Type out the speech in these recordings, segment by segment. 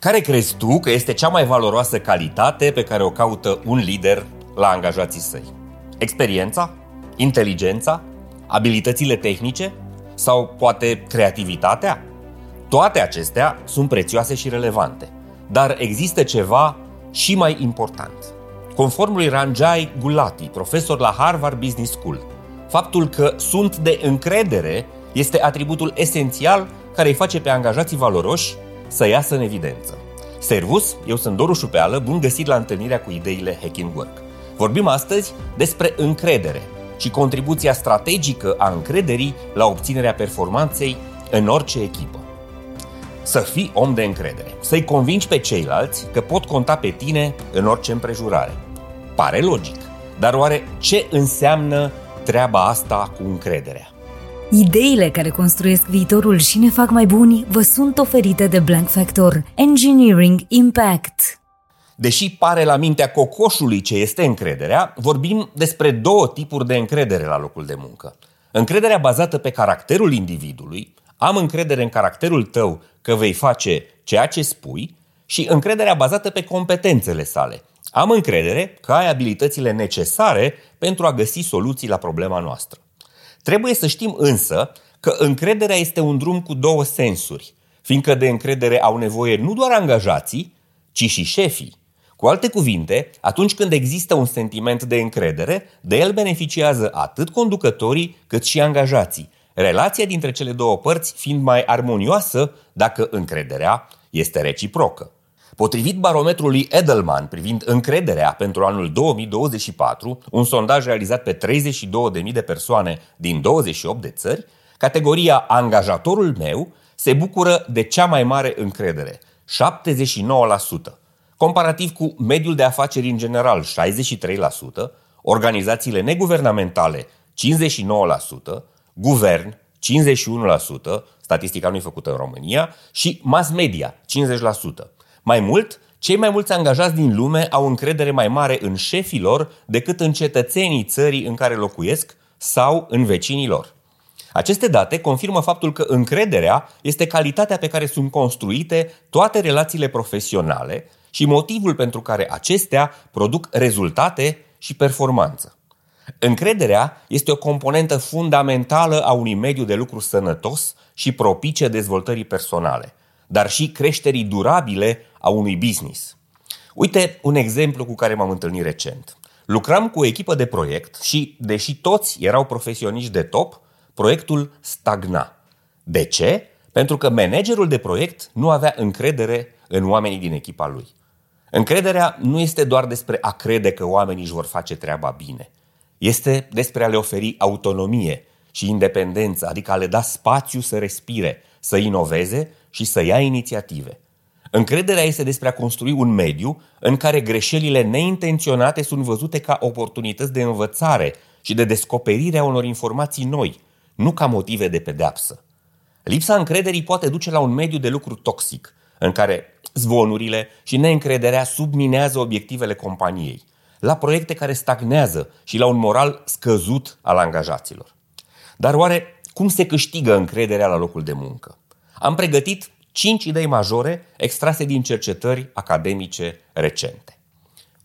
Care crezi tu că este cea mai valoroasă calitate pe care o caută un lider la angajații săi? Experiența? Inteligența? Abilitățile tehnice? Sau poate creativitatea? Toate acestea sunt prețioase și relevante, dar există ceva și mai important. Conform lui Ranjai Gulati, profesor la Harvard Business School, faptul că sunt de încredere este atributul esențial care îi face pe angajații valoroși să iasă în evidență. Servus, eu sunt Doru Șupeală, bun găsit la întâlnirea cu ideile Hacking Work. Vorbim astăzi despre încredere și contribuția strategică a încrederii la obținerea performanței în orice echipă. Să fii om de încredere, să-i convingi pe ceilalți că pot conta pe tine în orice împrejurare. Pare logic, dar oare ce înseamnă treaba asta cu încrederea? Ideile care construiesc viitorul și ne fac mai buni vă sunt oferite de Blank Factor Engineering Impact. Deși pare la mintea cocoșului ce este încrederea, vorbim despre două tipuri de încredere la locul de muncă. Încrederea bazată pe caracterul individului, am încredere în caracterul tău că vei face ceea ce spui, și încrederea bazată pe competențele sale. Am încredere că ai abilitățile necesare pentru a găsi soluții la problema noastră. Trebuie să știm însă că încrederea este un drum cu două sensuri, fiindcă de încredere au nevoie nu doar angajații, ci și șefii. Cu alte cuvinte, atunci când există un sentiment de încredere, de el beneficiază atât conducătorii cât și angajații, relația dintre cele două părți fiind mai armonioasă dacă încrederea este reciprocă. Potrivit barometrului Edelman privind încrederea pentru anul 2024, un sondaj realizat pe 32.000 de persoane din 28 de țări, categoria angajatorul meu se bucură de cea mai mare încredere, 79%, comparativ cu mediul de afaceri în general, 63%, organizațiile neguvernamentale, 59%, guvern, 51%, statistica nu e făcută în România, și mass media, 50%. Mai mult, cei mai mulți angajați din lume au încredere mai mare în șefilor decât în cetățenii țării în care locuiesc sau în vecinii lor. Aceste date confirmă faptul că încrederea este calitatea pe care sunt construite toate relațiile profesionale și motivul pentru care acestea produc rezultate și performanță. Încrederea este o componentă fundamentală a unui mediu de lucru sănătos și propice dezvoltării personale, dar și creșterii durabile a unui business. Uite un exemplu cu care m-am întâlnit recent. Lucram cu o echipă de proiect și, deși toți erau profesioniști de top, proiectul stagna. De ce? Pentru că managerul de proiect nu avea încredere în oamenii din echipa lui. Încrederea nu este doar despre a crede că oamenii își vor face treaba bine. Este despre a le oferi autonomie și independență, adică a le da spațiu să respire, să inoveze și să ia inițiative. Încrederea este despre a construi un mediu în care greșelile neintenționate sunt văzute ca oportunități de învățare și de descoperire a unor informații noi, nu ca motive de pedeapsă. Lipsa încrederii poate duce la un mediu de lucru toxic, în care zvonurile și neîncrederea subminează obiectivele companiei, la proiecte care stagnează și la un moral scăzut al angajaților. Dar oare cum se câștigă încrederea la locul de muncă? Am pregătit cinci idei majore extrase din cercetări academice recente.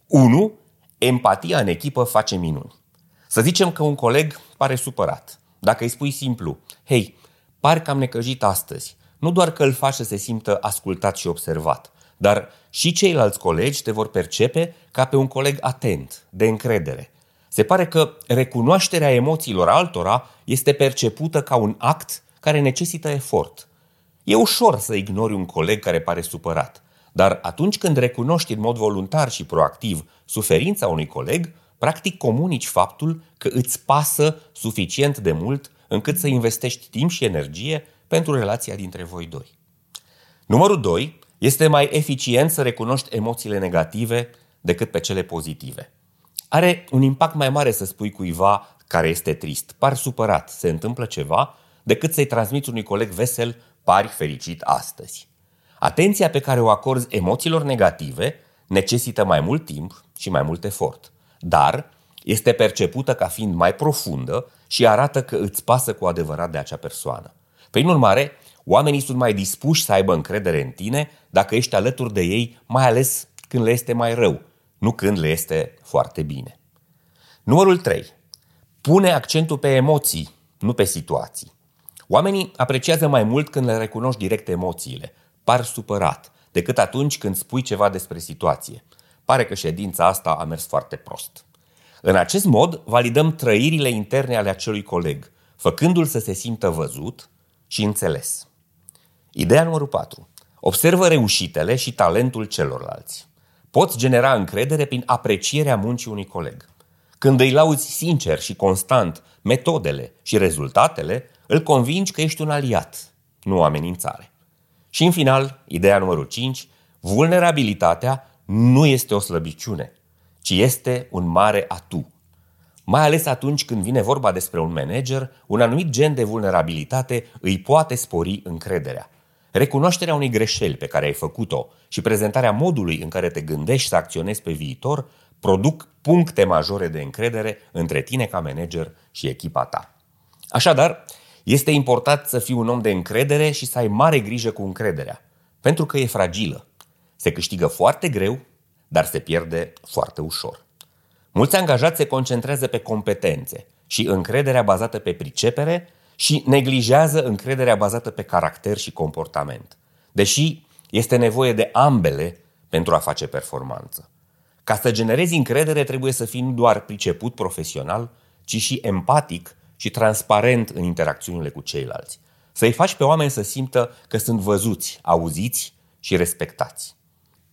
1. Empatia în echipă face minuni. Să zicem că un coleg pare supărat. Dacă îi spui simplu, hei, pare că am necăjit astăzi, nu doar că îl faci să se simtă ascultat și observat, dar și ceilalți colegi te vor percepe ca pe un coleg atent, de încredere. Se pare că recunoașterea emoțiilor altora este percepută ca un act care necesită efort – E ușor să ignori un coleg care pare supărat, dar atunci când recunoști în mod voluntar și proactiv suferința unui coleg, practic comunici faptul că îți pasă suficient de mult încât să investești timp și energie pentru relația dintre voi doi. Numărul 2. Este mai eficient să recunoști emoțiile negative decât pe cele pozitive. Are un impact mai mare să spui cuiva care este trist, par supărat, se întâmplă ceva, decât să-i transmiți unui coleg vesel pari fericit astăzi. Atenția pe care o acorzi emoțiilor negative necesită mai mult timp și mai mult efort, dar este percepută ca fiind mai profundă și arată că îți pasă cu adevărat de acea persoană. Prin urmare, Oamenii sunt mai dispuși să aibă încredere în tine dacă ești alături de ei, mai ales când le este mai rău, nu când le este foarte bine. Numărul 3. Pune accentul pe emoții, nu pe situații. Oamenii apreciază mai mult când le recunoști direct emoțiile, par supărat, decât atunci când spui ceva despre situație. Pare că ședința asta a mers foarte prost. În acest mod, validăm trăirile interne ale acelui coleg, făcându-l să se simtă văzut și înțeles. Ideea numărul 4. Observă reușitele și talentul celorlalți. Poți genera încredere prin aprecierea muncii unui coleg. Când îi lauzi sincer și constant metodele și rezultatele, îl convingi că ești un aliat, nu o amenințare. Și în final, ideea numărul 5, vulnerabilitatea nu este o slăbiciune, ci este un mare atu. Mai ales atunci când vine vorba despre un manager, un anumit gen de vulnerabilitate îi poate spori încrederea. Recunoașterea unei greșeli pe care ai făcut-o și prezentarea modului în care te gândești să acționezi pe viitor produc puncte majore de încredere între tine ca manager și echipa ta. Așadar, este important să fii un om de încredere și să ai mare grijă cu încrederea, pentru că e fragilă. Se câștigă foarte greu, dar se pierde foarte ușor. Mulți angajați se concentrează pe competențe și încrederea bazată pe pricepere și neglijează încrederea bazată pe caracter și comportament. Deși este nevoie de ambele pentru a face performanță. Ca să generezi încredere trebuie să fii nu doar priceput profesional, ci și empatic și transparent în interacțiunile cu ceilalți. Să-i faci pe oameni să simtă că sunt văzuți, auziți și respectați.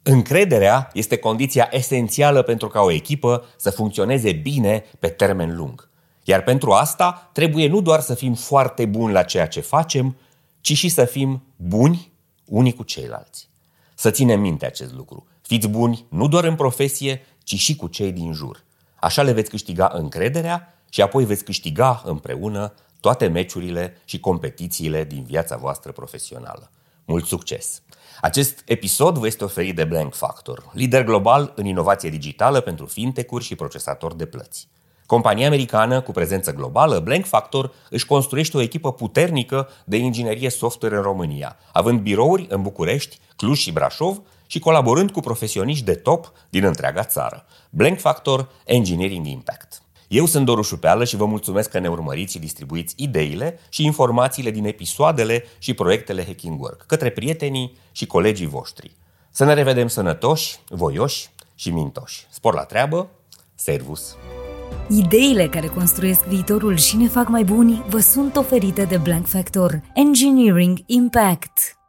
Încrederea este condiția esențială pentru ca o echipă să funcționeze bine pe termen lung. Iar pentru asta trebuie nu doar să fim foarte buni la ceea ce facem, ci și să fim buni unii cu ceilalți. Să ținem minte acest lucru. Fiți buni nu doar în profesie, ci și cu cei din jur. Așa le veți câștiga încrederea și apoi veți câștiga împreună toate meciurile și competițiile din viața voastră profesională. Mult succes! Acest episod vă este oferit de Blank Factor, lider global în inovație digitală pentru fintech-uri și procesatori de plăți. Compania americană cu prezență globală, Blank Factor își construiește o echipă puternică de inginerie software în România, având birouri în București, Cluj și Brașov și colaborând cu profesioniști de top din întreaga țară. Blank Factor Engineering Impact. Eu sunt Doru Șupeală și vă mulțumesc că ne urmăriți și distribuiți ideile și informațiile din episoadele și proiectele Hacking Work către prietenii și colegii voștri. Să ne revedem sănătoși, voioși și mintoși. Spor la treabă, servus! Ideile care construiesc viitorul și ne fac mai buni vă sunt oferite de Blank Factor Engineering Impact.